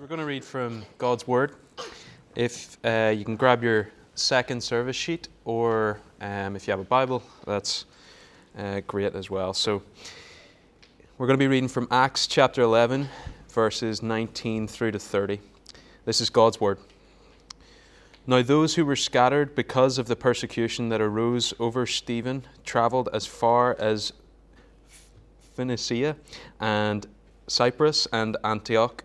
we're going to read from God's Word. If uh, you can grab your second service sheet, or um, if you have a Bible, that's uh, great as well. So we're going to be reading from Acts chapter 11, verses 19 through to 30. This is God's Word. Now, those who were scattered because of the persecution that arose over Stephen traveled as far as Phoenicia and Cyprus and Antioch,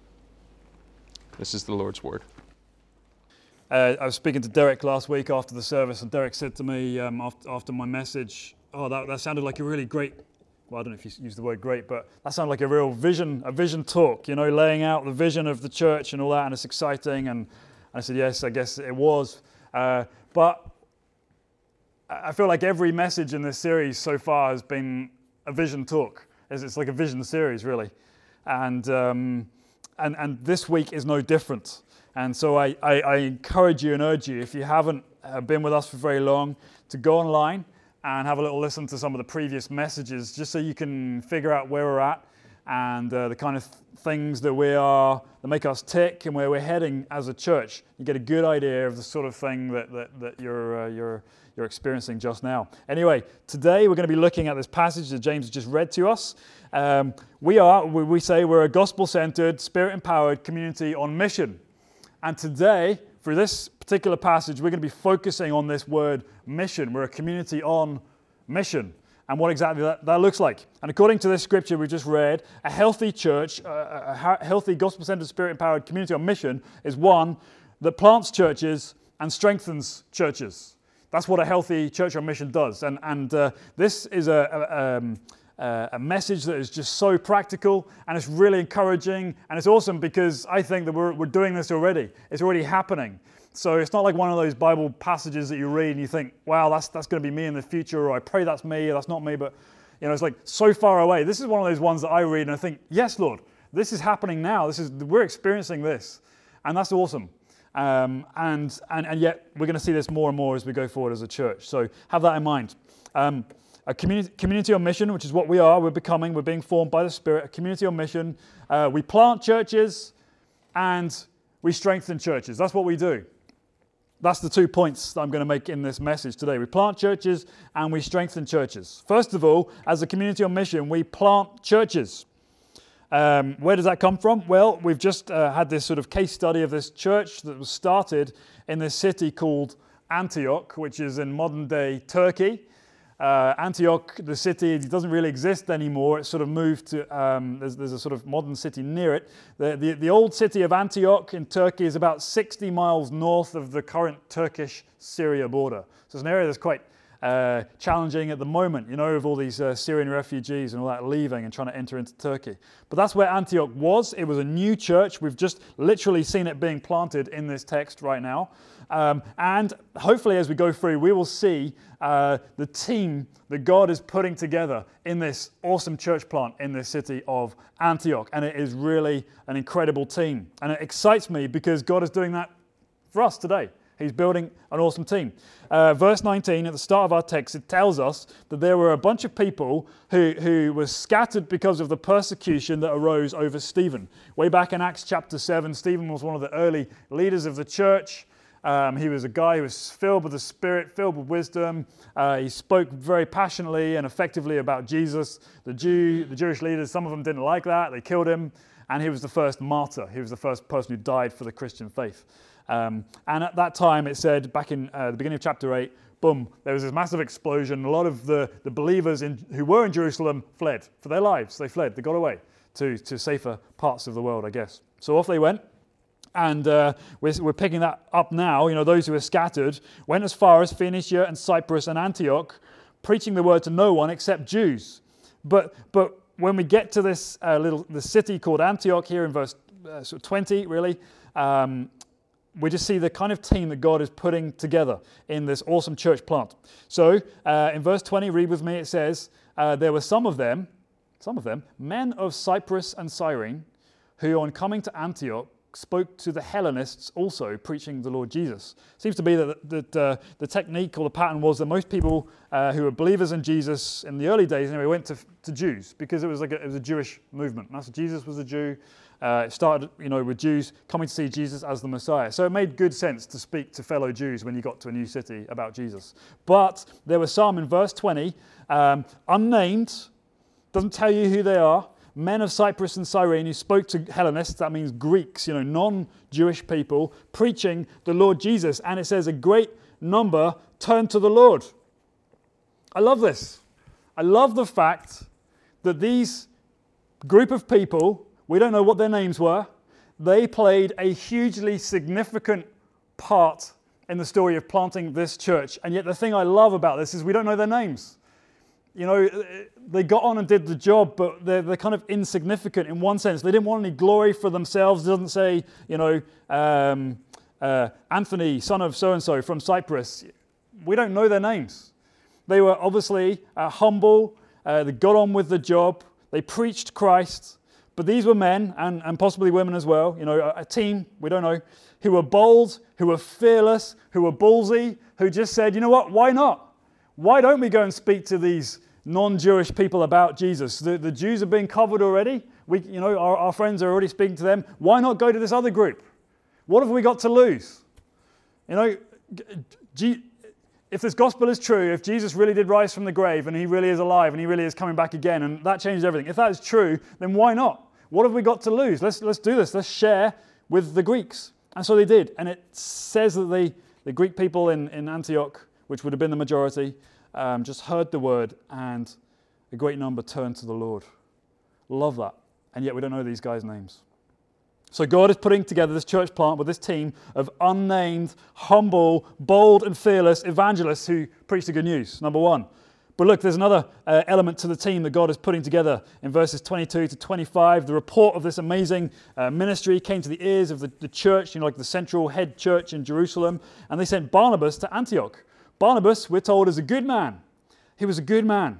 This is the Lord's word. Uh, I was speaking to Derek last week after the service, and Derek said to me um, after, after, my message, "Oh, that, that sounded like a really great well, I don't know if you use the word great, but that sounded like a real vision, a vision talk, you know, laying out the vision of the church and all that, and it's exciting. And, I said, yes, I guess it was. Uh, but I feel like every message in this series so far has been a vision talk. It's, it's like a vision series, really. And, um, and, and this week is no different. And so I, I, I encourage you and urge you, if you haven't uh, been with us for very long, to go online and have a little listen to some of the previous messages just so you can figure out where we're at and uh, the kind of th- things that we are that make us tick and where we're heading as a church. You get a good idea of the sort of thing that, that, that you're, uh, you're, you're experiencing just now. Anyway, today we're going to be looking at this passage that James just read to us. Um, we are, we say, we're a gospel centered, spirit empowered community on mission. And today, for this particular passage, we're going to be focusing on this word mission. We're a community on mission and what exactly that, that looks like. And according to this scripture we just read, a healthy church, a, a healthy gospel centered, spirit empowered community on mission is one that plants churches and strengthens churches. That's what a healthy church on mission does. And, and uh, this is a, a, um, a, message that is just so practical and it's really encouraging. And it's awesome because I think that we're, we're doing this already. It's already happening. So it's not like one of those Bible passages that you read and you think, wow, that's, that's going to be me in the future, or I pray that's me, or that's not me. But, you know, it's like so far away. This is one of those ones that I read and I think, yes, Lord, this is happening now. This is, we're experiencing this. And that's awesome. Um, and, and, and yet we're going to see this more and more as we go forward as a church. So have that in mind. Um, a community, community on mission, which is what we are, we're becoming, we're being formed by the Spirit, a community on mission. Uh, we plant churches and we strengthen churches. That's what we do. That's the two points that I'm going to make in this message today. We plant churches and we strengthen churches. First of all, as a community on mission, we plant churches. Um, where does that come from? Well, we've just uh, had this sort of case study of this church that was started in this city called Antioch, which is in modern day Turkey. Uh, Antioch, the city, doesn't really exist anymore. It's sort of moved to, um, there's, there's, a sort of modern city near it. The, the, the, old city of Antioch in Turkey is about 60 miles north of the current Turkish Syria border. So it's an area that's quite uh, challenging at the moment, you know, of all these uh, Syrian refugees and all that leaving and trying to enter into Turkey. But that's where Antioch was. It was a new church. We've just literally seen it being planted in this text right now. Um, and hopefully, as we go through, we will see uh, the team that God is putting together in this awesome church plant in this city of Antioch. And it is really an incredible team. And it excites me because God is doing that for us today. He's building an awesome team. Uh, verse 19, at the start of our text, it tells us that there were a bunch of people who, who were scattered because of the persecution that arose over Stephen. Way back in Acts chapter 7, Stephen was one of the early leaders of the church. Um, he was a guy who was filled with the Spirit, filled with wisdom. Uh, he spoke very passionately and effectively about Jesus. The, Jew, the Jewish leaders, some of them didn't like that. They killed him. And he was the first martyr. He was the first person who died for the Christian faith. Um, and at that time, it said, back in uh, the beginning of chapter 8, boom, there was this massive explosion. A lot of the, the believers in, who were in Jerusalem fled for their lives. They fled, they got away to, to safer parts of the world, I guess. So off they went. And uh, we're, we're, picking that up now. You know, those who were scattered went as far as Phoenicia and Cyprus and Antioch, preaching the word to no one except Jews. But, but when we get to this uh, little the city called Antioch here in verse uh, sort of 20, really, um, we just see the kind of team that God is putting together in this awesome church plant. So uh, in verse 20, read with me, it says, uh, There were some of them, some of them, men of Cyprus and Cyrene, who on coming to Antioch spoke to the Hellenists also, preaching the Lord Jesus. Seems to be that, that uh, the technique or the pattern was that most people uh, who were believers in Jesus in the early days anyway went to, to Jews because it was like a, it was a Jewish movement. Master Jesus was a Jew. Uh, it started, you know, with Jews coming to see Jesus as the Messiah. So it made good sense to speak to fellow Jews when you got to a new city about Jesus. But there were some in verse 20, um, unnamed, doesn't tell you who they are, men of Cyprus and Cyrene who spoke to Hellenists, that means Greeks, you know, non Jewish people, preaching the Lord Jesus. And it says a great number turned to the Lord. I love this. I love the fact that these group of people, we don't know what their names were, they played a hugely significant part in the story of planting this church. And yet, the thing I love about this is we don't know their names you know, they got on and did the job, but they're, they're kind of insignificant in one sense. They didn't want any glory for themselves. It doesn't say, you know, um, uh, Anthony, son of so and so from Cyprus. We don't know their names. They were obviously uh, humble, uh, they got on with the job, they preached Christ. But these were men, and, and possibly women as well, you know, a, a team, we don't know, who were bold, who were fearless, who were ballsy, who just said, you know what, why not? Why don't we go and speak to these non Jewish people about Jesus? The, the Jews are being covered already. We, you know, our, our friends are already speaking to them. Why not go to this other group? What have we got to lose? You know, if this gospel is true, if Jesus really did rise from the grave and he really is alive and he really is coming back again and that changes everything, if that is true, then why not? What have we got to lose? Let's, let's do this. Let's share with the Greeks. And so they did. And it says that the, the Greek people in, in Antioch which would have been the majority, um, just heard the word and a great number turned to the Lord. Love that. And yet we don't know these guys' names. So God is putting together this church plant with this team of unnamed, humble, bold, and fearless evangelists who preach the good news. Number one. But look, there's another uh, element to the team that God is putting together in verses 22 to 25. The report of this amazing uh, ministry came to the ears of the, the church, you know, like the central head church in Jerusalem, and they sent Barnabas to Antioch. Barnabas, we're told, is a good man. He was a good man.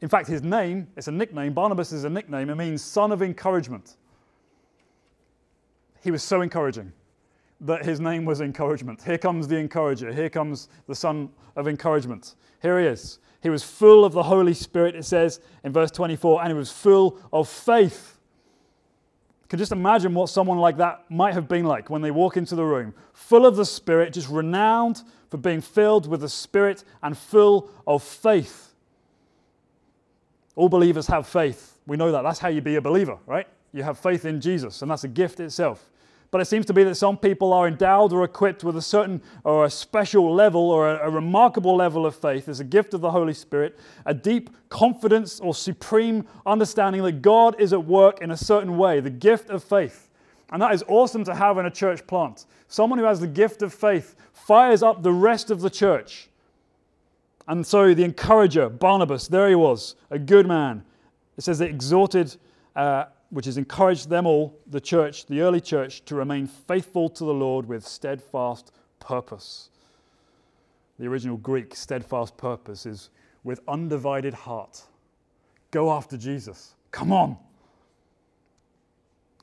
In fact, his name, it's a nickname. Barnabas is a nickname. It means son of encouragement. He was so encouraging that his name was encouragement. Here comes the encourager. Here comes the son of encouragement. Here he is. He was full of the Holy Spirit, it says in verse 24, and he was full of faith. Can just imagine what someone like that might have been like when they walk into the room, full of the Spirit, just renowned for being filled with the Spirit and full of faith. All believers have faith. We know that. That's how you be a believer, right? You have faith in Jesus, and that's a gift itself. But it seems to be that some people are endowed or equipped with a certain or a special level or a, a, remarkable level of faith as a gift of the Holy Spirit, a deep confidence or supreme understanding that God is at work in a certain way, the gift of faith. And that is awesome to have in a church plant. Someone who has the gift of faith fires up the rest of the church. And so the encourager, Barnabas, there he was, a good man. It says they exhorted, uh, which has encouraged them all, the church, the early church, to remain faithful to the Lord with steadfast purpose. The original Greek steadfast purpose is with undivided heart. Go after Jesus. Come on.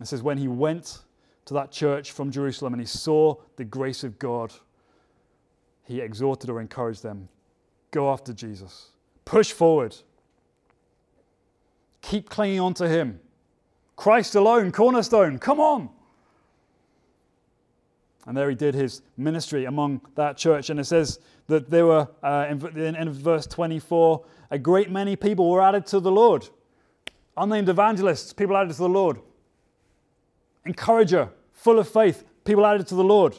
It says, when he went to that church from Jerusalem and he saw the grace of God he exhorted or encouraged them go after Jesus, push forward, keep clinging on to him. Christ alone, cornerstone, come on. And there he did his ministry among that church. And it says that there were, uh, in, in verse 24, a great many people were added to the Lord. Unnamed evangelists, people added to the Lord. Encourager, full of faith, people added to the Lord.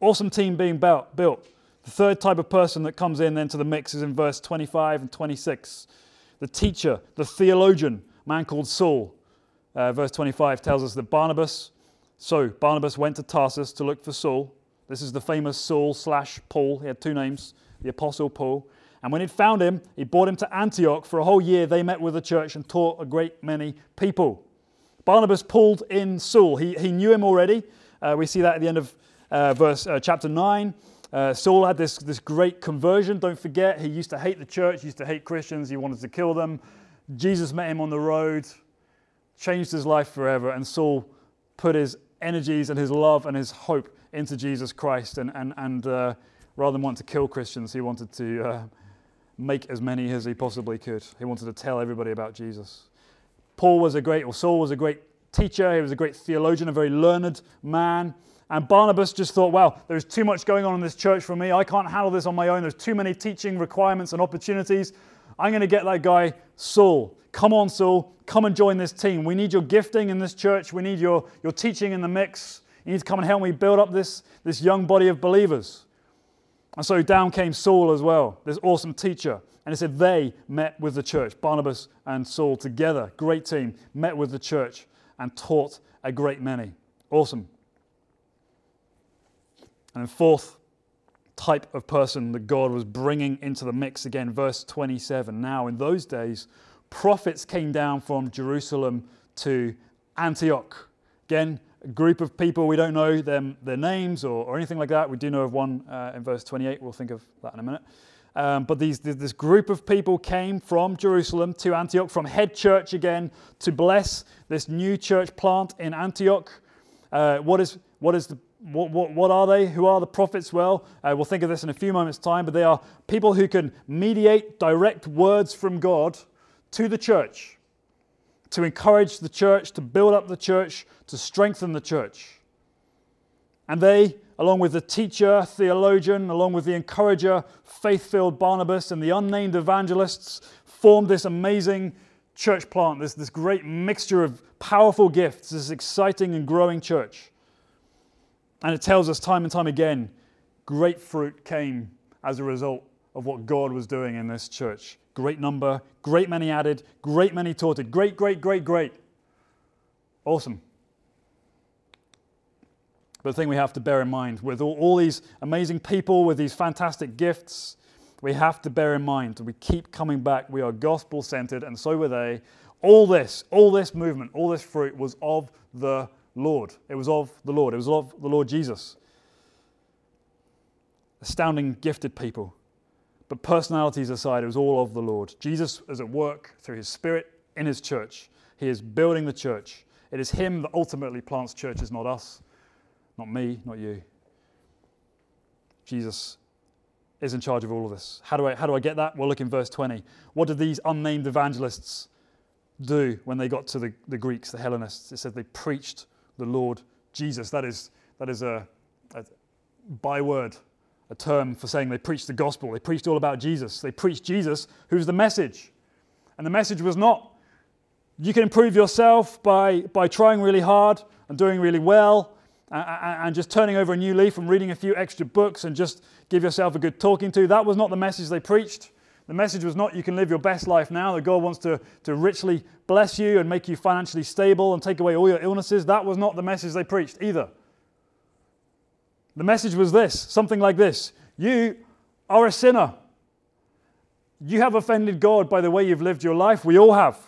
Awesome team being built. The third type of person that comes in then to the mix is in verse 25 and 26. The teacher, the theologian, man called Saul. Uh, verse 25 tells us that Barnabas, so Barnabas went to Tarsus to look for Saul. This is the famous Saul slash Paul. He had two names, the Apostle Paul. And when he'd found him, he brought him to Antioch. For a whole year, they met with the church and taught a great many people. Barnabas pulled in Saul. He, he knew him already. Uh, we see that at the end of uh, verse uh, chapter 9. Uh, Saul had this, this great conversion. Don't forget, he used to hate the church, he used to hate Christians, he wanted to kill them. Jesus met him on the road, changed his life forever, and Saul put his energies and his love and his hope into Jesus Christ. And, and, and uh, rather than want to kill Christians, he wanted to uh, make as many as he possibly could. He wanted to tell everybody about Jesus. Paul was a great, or Saul was a great teacher, he was a great theologian, a very learned man. And Barnabas just thought, wow, there's too much going on in this church for me. I can't handle this on my own. There's too many teaching requirements and opportunities. I'm going to get that guy, Saul. Come on, Saul. Come and join this team. We need your gifting in this church. We need your, your teaching in the mix. You need to come and help me build up this, this young body of believers. And so down came Saul as well, this awesome teacher. And it said they met with the church. Barnabas and Saul together, great team, met with the church and taught a great many. Awesome. And then, fourth type of person that God was bringing into the mix again, verse 27. Now, in those days, prophets came down from Jerusalem to Antioch. Again, a group of people, we don't know them, their names or, or anything like that. We do know of one uh, in verse 28. We'll think of that in a minute. Um, but these, this group of people came from Jerusalem to Antioch, from head church again, to bless this new church plant in Antioch. Uh, what, is, what is the what, what, what, are they? Who are the prophets? Well, uh, we'll think of this in a few moments' time, but they are people who can mediate direct words from God to the church, to encourage the church, to build up the church, to strengthen the church. And they, along with the teacher, theologian, along with the encourager, faith filled Barnabas, and the unnamed evangelists, formed this amazing church plant, this, this great mixture of powerful gifts, this exciting and growing church. And it tells us time and time again great fruit came as a result of what God was doing in this church. Great number, great many added, great many taught it. Great, great, great, great. Awesome. But the thing we have to bear in mind with all, all these amazing people, with these fantastic gifts, we have to bear in mind that we keep coming back. We are gospel centered, and so were they. All this, all this movement, all this fruit was of the Lord. It was of the Lord. It was of the Lord Jesus. Astounding, gifted people. But personalities aside, it was all of the Lord. Jesus is at work through his Spirit in his church. He is building the church. It is him that ultimately plants churches, not us, not me, not you. Jesus is in charge of all of this. How do I, how do I get that? Well, look in verse 20. What did these unnamed evangelists do when they got to the, the Greeks, the Hellenists? It said they preached the Lord Jesus. That is, that is a, a byword, a term for saying they preached the gospel. They preached all about Jesus. They preached Jesus, who's the message. And the message was not you can improve yourself by, by trying really hard and doing really well and, and just turning over a new leaf and reading a few extra books and just give yourself a good talking to. That was not the message they preached. The message was not you can live your best life now, that God wants to, to richly bless you and make you financially stable and take away all your illnesses. That was not the message they preached either. The message was this something like this You are a sinner. You have offended God by the way you've lived your life. We all have.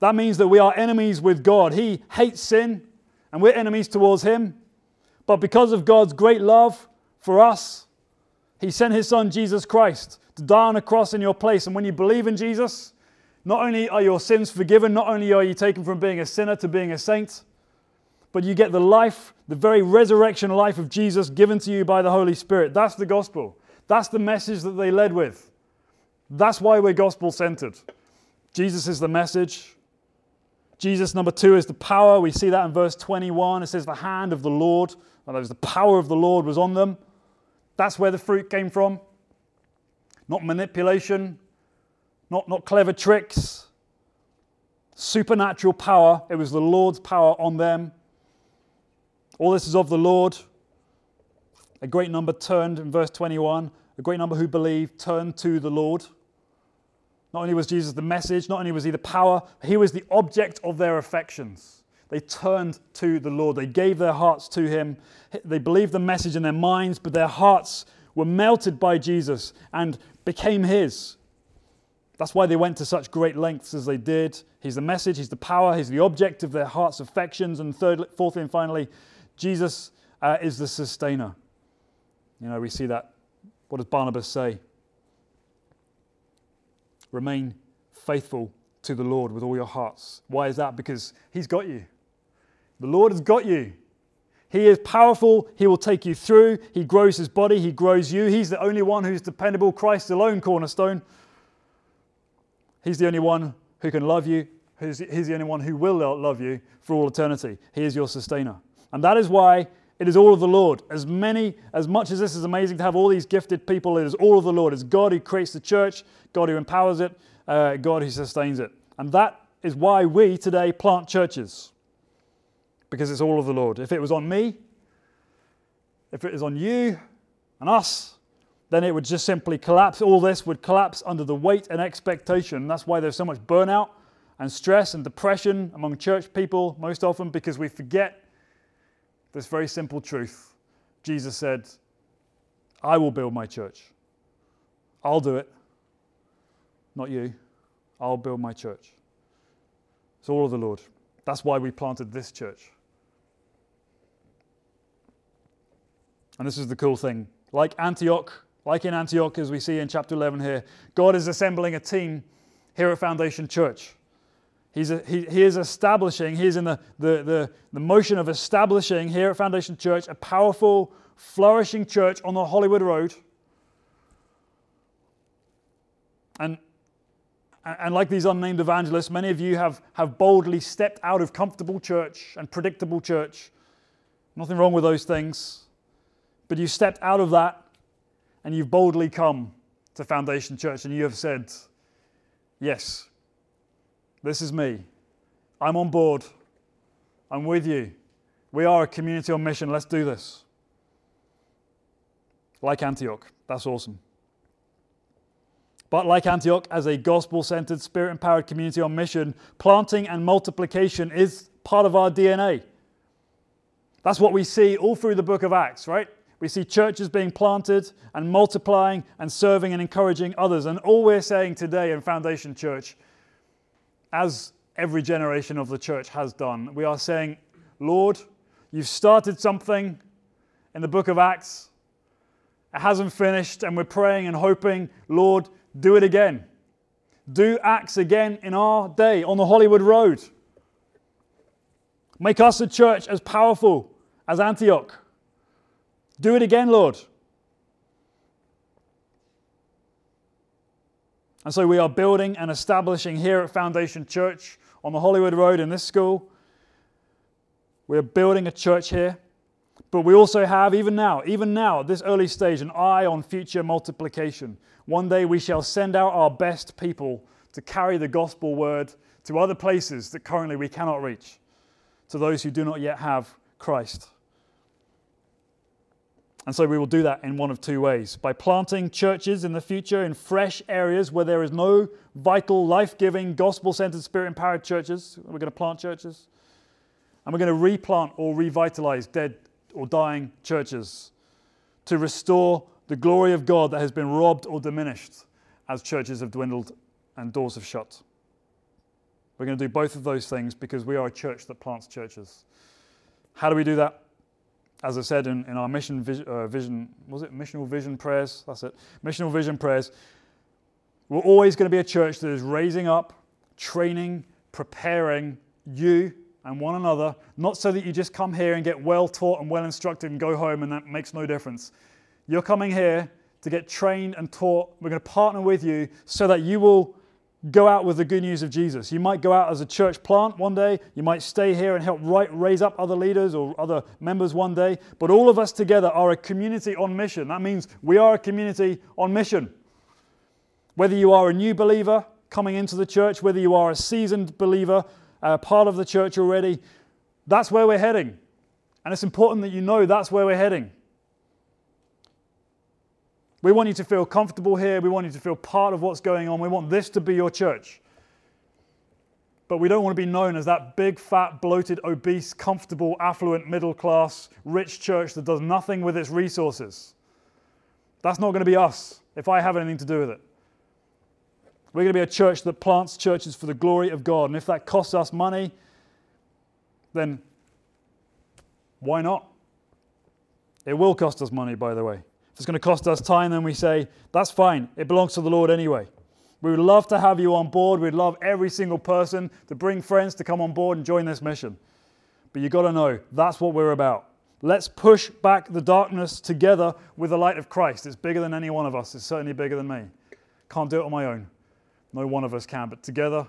That means that we are enemies with God. He hates sin, and we're enemies towards Him. But because of God's great love for us, He sent His Son, Jesus Christ, to die on a cross in your place. And when you believe in Jesus, not only are your sins forgiven, not only are you taken from being a sinner to being a saint, but you get the life, the very resurrection life of Jesus given to you by the Holy Spirit. That's the gospel. That's the message that they led with. That's why we're gospel centered. Jesus is the message. Jesus, number two, is the power. We see that in verse 21. It says, The hand of the Lord, in other words, the power of the Lord was on them. That's where the fruit came from. Not manipulation, not, not clever tricks, supernatural power. It was the Lord's power on them. All this is of the Lord. A great number turned in verse 21. A great number who believed turned to the Lord. Not only was Jesus the message, not only was he the power, he was the object of their affections. They turned to the Lord. They gave their hearts to him. They believed the message in their minds, but their hearts were melted by Jesus and became his. That's why they went to such great lengths as they did. He's the message, he's the power, he's the object of their heart's affections. And third, fourthly, and finally, Jesus uh, is the sustainer. You know, we see that. What does Barnabas say? Remain faithful to the Lord with all your hearts. Why is that? Because He's got you. The Lord has got you. He is powerful. He will take you through. He grows His body. He grows you. He's the only one who's dependable. Christ alone, cornerstone. He's the only one who can love you. He's the only one who will love you for all eternity. He is your sustainer. And that is why it is all of the Lord. As many, as much as this is amazing to have all these gifted people, it is all of the Lord. It's God who creates the church, God who empowers it, uh, God who sustains it. And that is why we today plant churches. Because it's all of the Lord. If it was on me, if it is on you and us, then it would just simply collapse. All this would collapse under the weight and expectation. That's why there's so much burnout and stress and depression among church people most often because we forget this very simple truth. Jesus said, I will build my church. I'll do it. Not you. I'll build my church. It's all of the Lord. That's why we planted this church. And this is the cool thing. Like Antioch, like in Antioch, as we see in chapter 11 here, God is assembling a team here at Foundation Church. He's a, he, he is establishing, he's in the, the, the, the motion of establishing here at Foundation Church a powerful, flourishing church on the Holywood Road. And, and like these unnamed evangelists, many of you have, have boldly stepped out of comfortable church and predictable church. Nothing wrong with those things. But you stepped out of that and you've boldly come to Foundation Church and you have said, Yes, this is me. I'm on board. I'm with you. We are a community on mission. Let's do this. Like Antioch. That's awesome. But like Antioch, as a gospel centered, spirit empowered community on mission, planting and multiplication is part of our DNA. That's what we see all through the book of Acts, right? We see churches being planted and multiplying and serving and encouraging others. And all we're saying today in Foundation Church as every generation of the church has done. We are saying, Lord, you've started something in the book of Acts. It hasn't finished, and we're praying and hoping, Lord, do it again. Do Acts again in our day on the Holywood Road. Make us a church as powerful as Antioch. Do it again, Lord. And so we are building and establishing here at Foundation Church on the Holywood Road in this school. We're building a church here. But we also have, even now, even now, at this early stage, an eye on future multiplication. One day we shall send out our best people to carry the gospel word to other places that currently we cannot reach, to those who do not yet have Christ. And so we will do that in one of two ways by planting churches in the future in fresh areas where there is no vital, life giving, gospel centered, spirit empowered churches. We're going to plant churches. And we're going to replant or revitalize dead or dying churches to restore the glory of God that has been robbed or diminished as churches have dwindled and doors have shut. We're going to do both of those things because we are a church that plants churches. How do we do that? As I said in, in our mission vision, uh, vision, was it missional vision prayers? That's it. Missional vision prayers. We're always going to be a church that is raising up, training, preparing you and one another, not so that you just come here and get well taught and well instructed and go home and that makes no difference. You're coming here to get trained and taught. We're going to partner with you so that you will go out with the good news of Jesus. You might go out as a church plant one day. You might stay here and help right, raise up other leaders or other members one day. But all of us together are a community on mission. That means we are a community on mission. Whether you are a new believer coming into the church, whether you are a seasoned believer, uh, part of the church already, that's where we're heading. And it's important that you know that's where we're heading. We want you to feel comfortable here. We want you to feel part of what's going on. We want this to be your church. But we don't want to be known as that big, fat, bloated, obese, comfortable, affluent, middle class, rich church that does nothing with its resources. That's not going to be us if I have anything to do with it. We're going to be a church that plants churches for the glory of God. And if that costs us money, then why not? It will cost us money, by the way. If it's going to cost us time, then we say, that's fine. It belongs to the Lord anyway. We would love to have you on board. We'd love every single person to bring friends to come on board and join this mission. But you've got to know that's what we're about. Let's push back the darkness together with the light of Christ. It's bigger than any one of us, it's certainly bigger than me. Can't do it on my own. No one of us can. But together,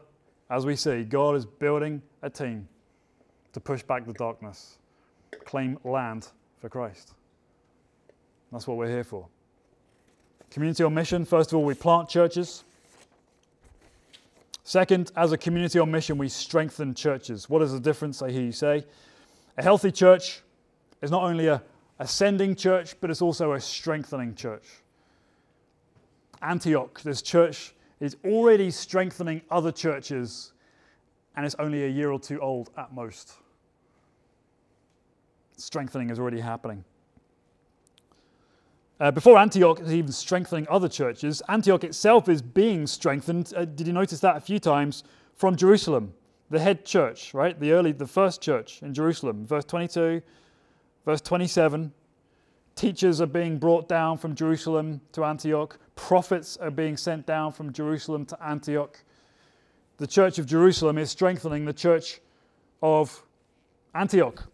as we see, God is building a team to push back the darkness, claim land for Christ. That's what we're here for. Community on mission, first of all, we plant churches. Second, as a community on mission, we strengthen churches. What is the difference, I hear you say? A healthy church is not only a ascending church, but it's also a strengthening church. Antioch, this church is already strengthening other churches, and it's only a year or two old at most. Strengthening is already happening. Uh, before Antioch is even strengthening other churches, Antioch itself is being strengthened. Uh, did you notice that a few times from Jerusalem, the head church, right? The early, the first church in Jerusalem, verse 22, verse 27. Teachers are being brought down from Jerusalem to Antioch. Prophets are being sent down from Jerusalem to Antioch. The church of Jerusalem is strengthening the church of Antioch.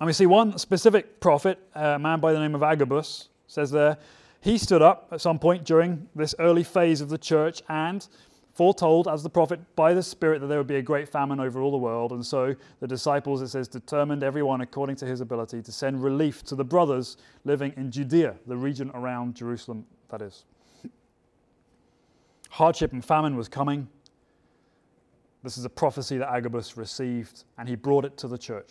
And we see one specific prophet, a man by the name of Agabus, says there, he stood up at some point during this early phase of the church and foretold as the prophet by the Spirit that there would be a great famine over all the world. And so the disciples, it says, determined everyone according to his ability to send relief to the brothers living in Judea, the region around Jerusalem, that is. Hardship and famine was coming. This is a prophecy that Agabus received, and he brought it to the church.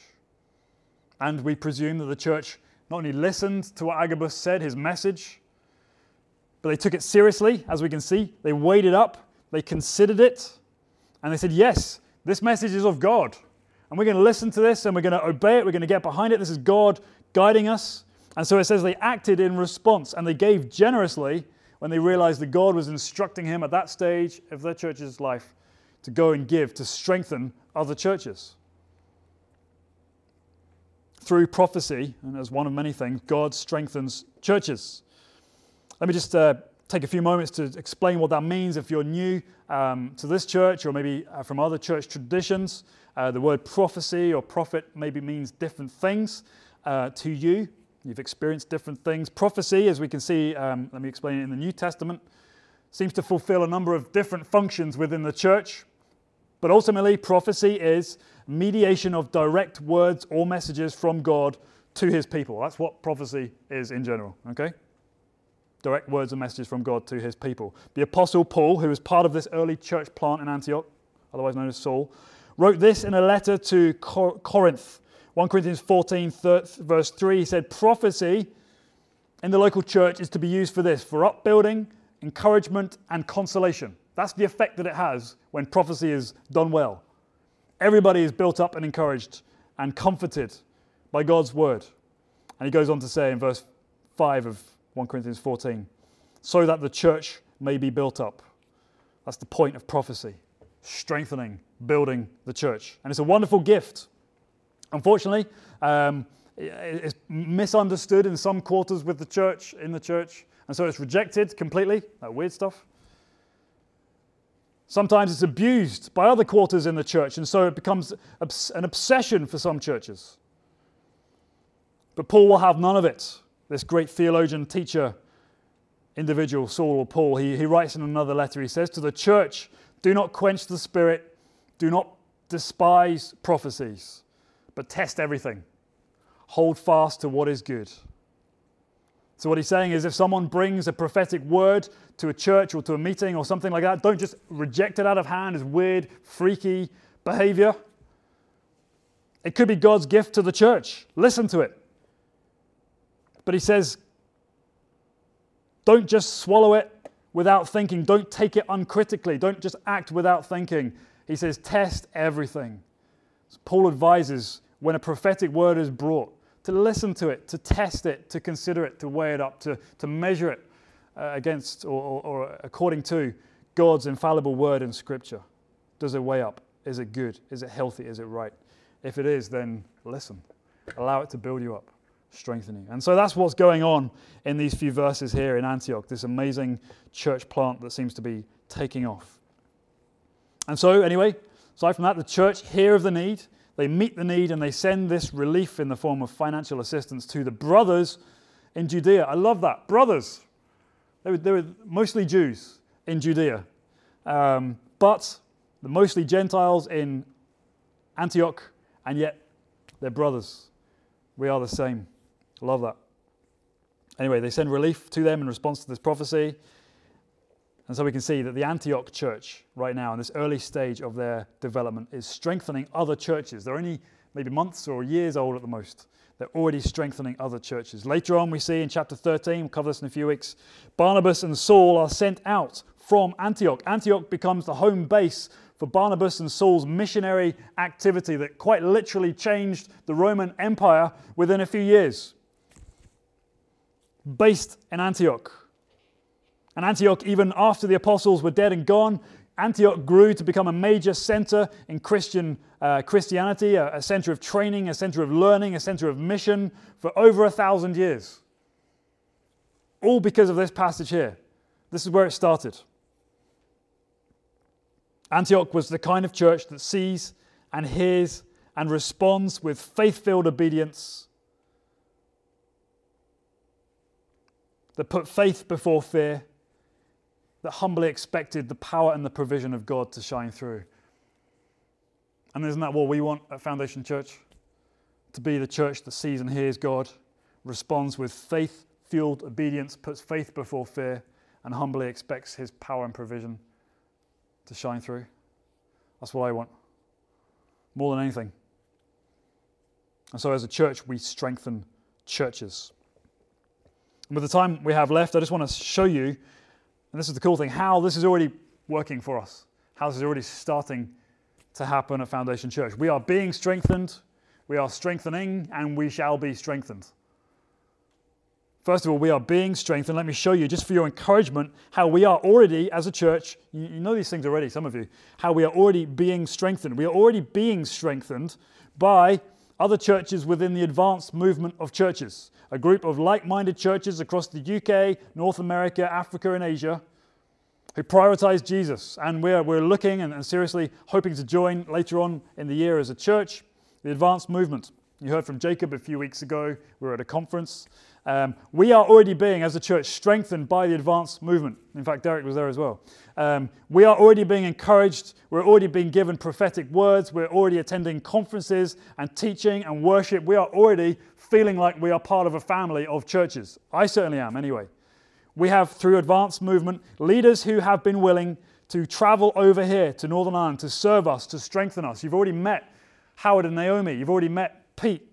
And we presume that the church not only listened to what Agabus said, his message, but they took it seriously, as we can see. They weighed it up they considered it and they said, Yes, this message is of God. And we're going to listen to this and we're going to obey it. We're going to get behind it. This is God guiding us. And so it says they acted in response and they gave generously when they realized that God was instructing him at that stage of their church's life to go and give to strengthen other churches. Through prophecy, and as one of many things, God strengthens churches. Let me just uh, take a few moments to explain what that means if you're new um, to this church or maybe uh, from other church traditions. Uh, the word prophecy or prophet maybe means different things uh, to you. You've experienced different things. Prophecy, as we can see, um, let me explain it in the New Testament, seems to fulfill a number of different functions within the church. But ultimately, prophecy is mediation of direct words or messages from God to his people. That's what prophecy is in general, okay? direct words and messages from God to his people. The Apostle Paul, who was part of this early church plant in Antioch, otherwise known as Saul, wrote this in a letter to Corinth. 1 Corinthians 14, verse 3, he said, Prophecy in the local church is to be used for this, for upbuilding, encouragement, and consolation. That's the effect that it has when prophecy is done well. Everybody is built up and encouraged and comforted by God's word. And he goes on to say in verse 5 of 1 Corinthians 14, so that the church may be built up. That's the point of prophecy strengthening, building the church. And it's a wonderful gift. Unfortunately, um, it's misunderstood in some quarters with the church, in the church, and so it's rejected completely. That weird stuff. Sometimes it's abused by other quarters in the church, and so it becomes an obsession for some churches. But Paul will have none of it. This great theologian, teacher, individual, Saul or Paul, he, he writes in another letter, he says, To the church, do not quench the spirit, do not despise prophecies, but test everything. Hold fast to what is good. So, what he's saying is if someone brings a prophetic word to a church or to a meeting or something like that, don't just reject it out of hand as weird, freaky behavior. It could be God's gift to the church. Listen to it. But he says, don't just swallow it without thinking. Don't take it uncritically. Don't just act without thinking. He says, test everything. So Paul advises when a prophetic word is brought to listen to it, to test it, to consider it, to weigh it up, to, to measure it uh, against or, or, or according to God's infallible word in Scripture. Does it weigh up? Is it good? Is it healthy? Is it right? If it is, then listen. Allow it to build you up, strengthen you. And so that's what's going on in these few verses here in Antioch, this amazing church plant that seems to be taking off. And so, anyway, aside from that, the church hear of the need. They meet the need and they send this relief in the form of financial assistance to the brothers in Judea. I love that. Brothers. They were, they were mostly Jews in Judea, um, but mostly Gentiles in Antioch, and yet they're brothers. We are the same. Love that. Anyway, they send relief to them in response to this prophecy. And so we can see that the Antioch church, right now, in this early stage of their development, is strengthening other churches. They're only maybe months or years old at the most. They're already strengthening other churches. Later on, we see in chapter 13, we'll cover this in a few weeks, Barnabas and Saul are sent out from Antioch. Antioch becomes the home base for Barnabas and Saul's missionary activity that quite literally changed the Roman Empire within a few years. Based in Antioch. And Antioch, even after the apostles were dead and gone, Antioch grew to become a major center in Christian uh, Christianity, a, a center of training, a center of learning, a center of mission for over a thousand years. All because of this passage here. This is where it started. Antioch was the kind of church that sees and hears and responds with faith filled obedience, that put faith before fear that humbly expected the power and the provision of God to shine through. And isn't that what we want at Foundation Church? To be the church that sees and hears God, responds with faith fueled obedience, puts faith before fear, and humbly expects His power and provision to shine through. That's what I want, more than anything. And so, as a church, we strengthen churches. And with the time we have left, I just want to show you and this is the cool thing how this is already working for us, how this is already starting to happen at Foundation Church. We are being strengthened, we are strengthening, and we shall be strengthened. First of all, we are being strengthened. Let me show you, just for your encouragement, how we are already, as a church, you, you know these things already, some of you, how we are already being strengthened. We are already being strengthened by other churches within the advanced movement of churches, a group of like minded churches across the UK, North America, Africa, and Asia who prioritize Jesus. And we're, we're looking and, and seriously hoping to join later on in the year as a church the advanced movement. You heard from Jacob a few weeks ago. We were at a conference. Um, we are already being, as a church, strengthened by the advanced movement. In fact, Derek was there as well. Um, we are already being encouraged. We're already being given prophetic words. We're already attending conferences and teaching and worship. We are already feeling like we are part of a family of churches. I certainly am, anyway. We have, through advanced movement, leaders who have been willing to travel over here to Northern Ireland to serve us, to strengthen us. You've already met Howard and Naomi. You've already met Pete.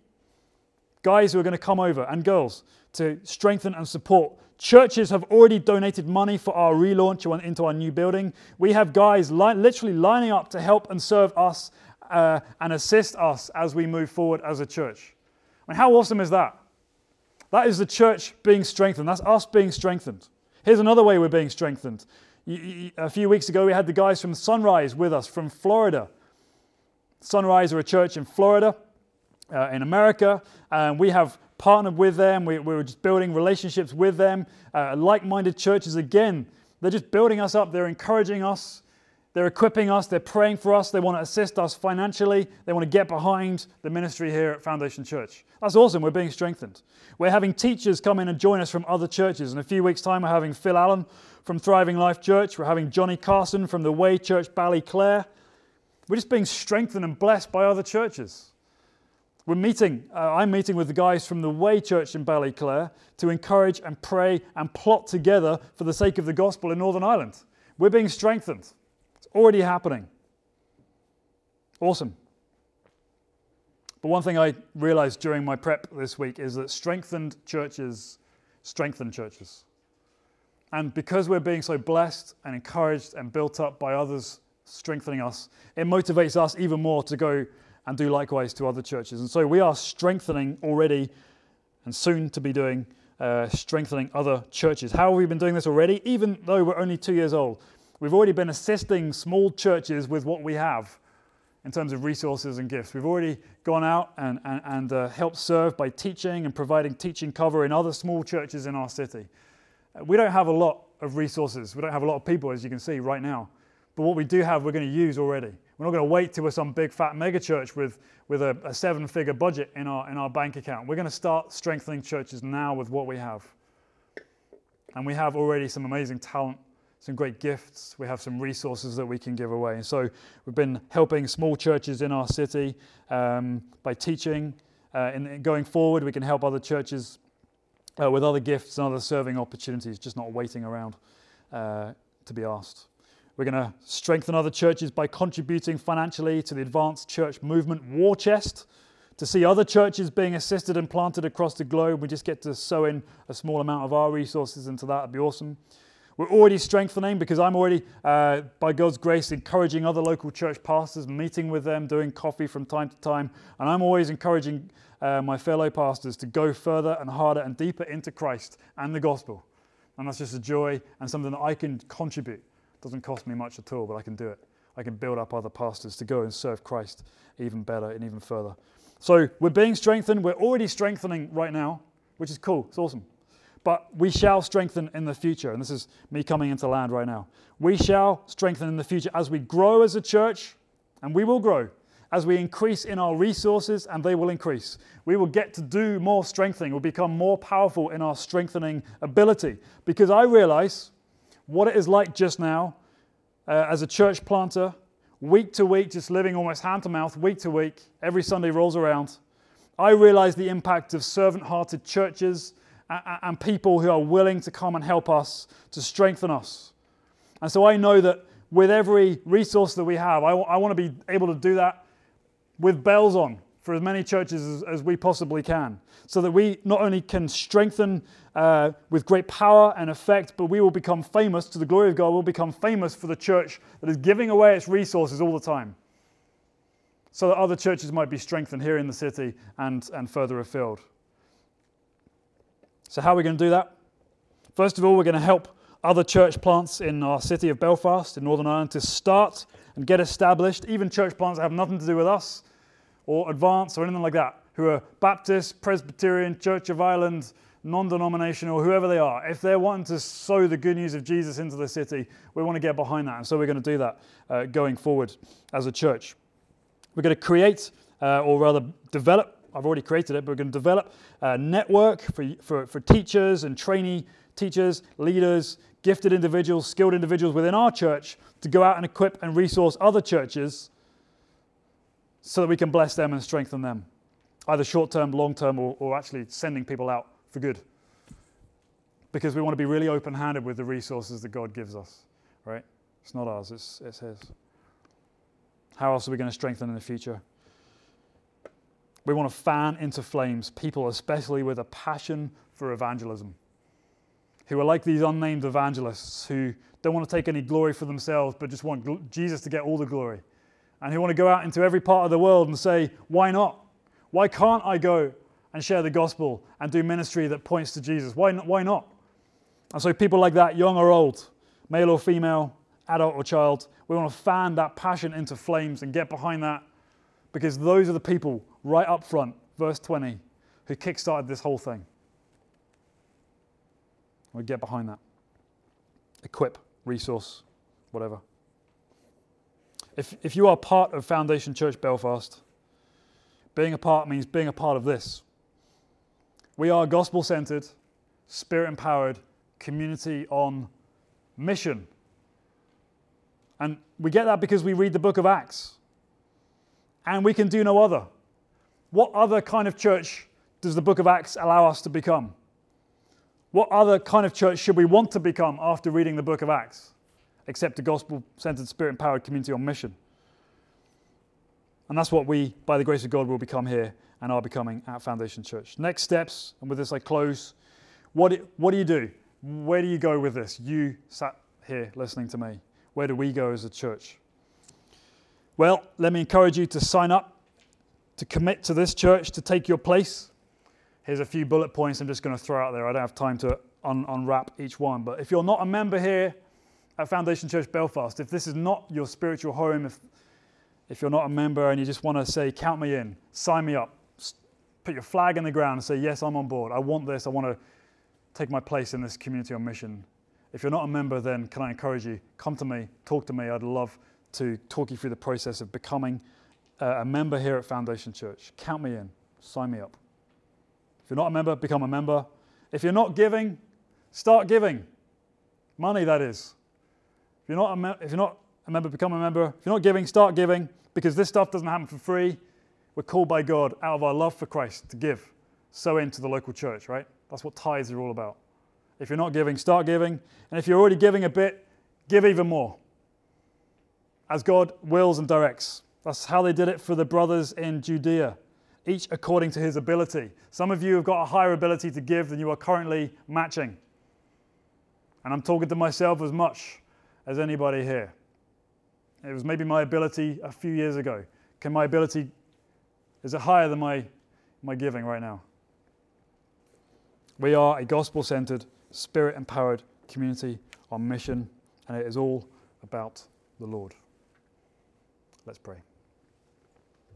Guys who are going to come over and girls to strengthen and support. Churches have already donated money for our relaunch into our new building. We have guys li- literally lining up to help and serve us uh, and assist us as we move forward as a church. I mean, how awesome is that? That is the church being strengthened. That's us being strengthened. Here's another way we're being strengthened. A few weeks ago, we had the guys from Sunrise with us from Florida. Sunrise are a church in Florida, uh, in America, and we have partnered with them. We, we were just building relationships with them. Uh, like minded churches, again, they're just building us up, they're encouraging us. They're equipping us, they're praying for us, they want to assist us financially, they want to get behind the ministry here at Foundation Church. That's awesome, we're being strengthened. We're having teachers come in and join us from other churches. In a few weeks' time, we're having Phil Allen from Thriving Life Church, we're having Johnny Carson from the Way Church Ballyclare. We're just being strengthened and blessed by other churches. We're meeting, uh, I'm meeting with the guys from the Way Church in Ballyclare to encourage and pray and plot together for the sake of the gospel in Northern Ireland. We're being strengthened. It's already happening. Awesome. But one thing I realized during my prep this week is that strengthened churches strengthen churches. And because we're being so blessed and encouraged and built up by others strengthening us, it motivates us even more to go and do likewise to other churches. And so we are strengthening already and soon to be doing uh, strengthening other churches. How have we been doing this already? Even though we're only two years old, we've already been assisting small churches with what we have in terms of resources and gifts. We've already gone out and, and, and uh, helped serve by teaching and providing teaching cover in other small churches in our city. Uh, we don't have a lot of resources, we don't have a lot of people, as you can see right now. But what we do have, we're going to use already. We're not going to wait till we're some big fat mega church with, with a, a seven figure budget in our, in our bank account. We're going to start strengthening churches now with what we have. And we have already some amazing talent, some great gifts. We have some resources that we can give away. And so we've been helping small churches in our city um, by teaching. Uh, and going forward, we can help other churches uh, with other gifts and other serving opportunities, just not waiting around uh, to be asked. We're going to strengthen other churches by contributing financially to the Advance Church Movement War Chest. To see other churches being assisted and planted across the globe, we just get to sow in a small amount of our resources into that. It'd be awesome. We're already strengthening because I'm already, uh, by God's grace, encouraging other local church pastors, meeting with them, doing coffee from time to time. And I'm always encouraging uh, my fellow pastors to go further and harder and deeper into Christ and the gospel. And that's just a joy and something that I can contribute doesn't cost me much at all, but I can do it. I can build up other pastors to go and serve Christ even better and even further. So we're being strengthened. We're already strengthening right now, which is cool. It's awesome. But we shall strengthen in the future. And this is me coming into land right now. We shall strengthen in the future as we grow as a church, and we will grow. As we increase in our resources, and they will increase. We will get to do more strengthening. We'll become more powerful in our strengthening ability. Because I realize what it is like just now uh, as a church planter, week to week, just living almost hand to mouth, week to week, every Sunday rolls around. I realize the impact of servant hearted churches and, people who are willing to come and help us to strengthen us. And so I know that with every resource that we have, I, w- I want to be able to do that with bells on for as many churches as, as we possibly can, so that we not only can strengthen uh, with great power and effect, but we will become famous to the glory of God. We'll become famous for the church that is giving away its resources all the time, so that other churches might be strengthened here in the city and, and further afield. So, how are we going to do that? First of all, we're going to help other church plants in our city of Belfast in Northern Ireland to start and get established, even church plants that have nothing to do with us or Advance or anything like that, who are Baptist, Presbyterian, Church of Ireland, non denominational, whoever they are, if they're wanting to sow the good news of Jesus into the city, we want to get behind that. And so we're going to do that uh, going forward as a church. We're going to create, uh, or rather develop, I've already created it, but we're going to develop a network for, for, for teachers and trainee teachers, leaders, gifted individuals, skilled individuals within our church to go out and equip and resource other churches so that we can bless them and strengthen them, either short term, long term, or, or actually sending people out for good. Because we want to be really open handed with the resources that God gives us, right? It's not ours, it's, it's His. How else are we going to strengthen in the future? We want to fan into flames people, especially with a passion for evangelism, who are like these unnamed evangelists who don't want to take any glory for themselves, but just want Jesus to get all the glory and who want to go out into every part of the world and say, why not? Why can't I go and share the gospel and do ministry that points to Jesus? Why not? Why not? And so, people like that, young or old, male or female, adult or child, we want to fan that passion into flames and get behind that because those are the people right up front, verse 20, who kickstarted this whole thing. We get behind that. Equip, resource, whatever. If, if you are part of Foundation Church Belfast, being a part means being a part of this. We are gospel centered, spirit empowered community on mission. And we get that because we read the book of Acts. And we can do no other. What other kind of church does the book of Acts allow us to become? What other kind of church should we want to become after reading the book of Acts, except a gospel centered, spirit empowered community on mission? And that's what we, by the grace of God, will become here and are becoming at Foundation Church. Next steps, and with this I close. What what do you do? Where do you go with this? You sat here listening to me. Where do we go as a church? Well, let me encourage you to sign up, to commit to this church, to take your place. Here's a few bullet points I'm just going to throw out there. I don't have time to un- unwrap each one. But if you're not a member here at Foundation Church Belfast, if this is not your spiritual home, if, if you're not a member and you just want to say, count me in, sign me up, put your flag in the ground and say, yes, I'm on board. I want this. I want to take my place in this community on mission. If you're not a member, then can I encourage you? Come to me, talk to me. I'd love to talk you through the process of becoming uh, a member here at Foundation Church. Count me in, sign me up. If you're not a member, become a member. If you're not giving, start giving. Money, that is. If you're not a, me- if you're not a member, become a member. If you're not giving, start giving because this stuff doesn't happen for free. We're called by God out of our love for Christ to give, sow into the local church, right? That's what tithes are all about. If you're not giving, start giving. And if you're already giving a bit, give even more. As God wills and directs. That's how they did it for the brothers in Judea each according to his ability. Some of you have got a higher ability to give than you are currently matching. And I'm talking to myself as much as anybody here. It was maybe my ability a few years ago. Can my ability, is it higher than my, my giving right now? We are a gospel centered, spirit empowered community on mission, and it is all about the Lord. Let's pray.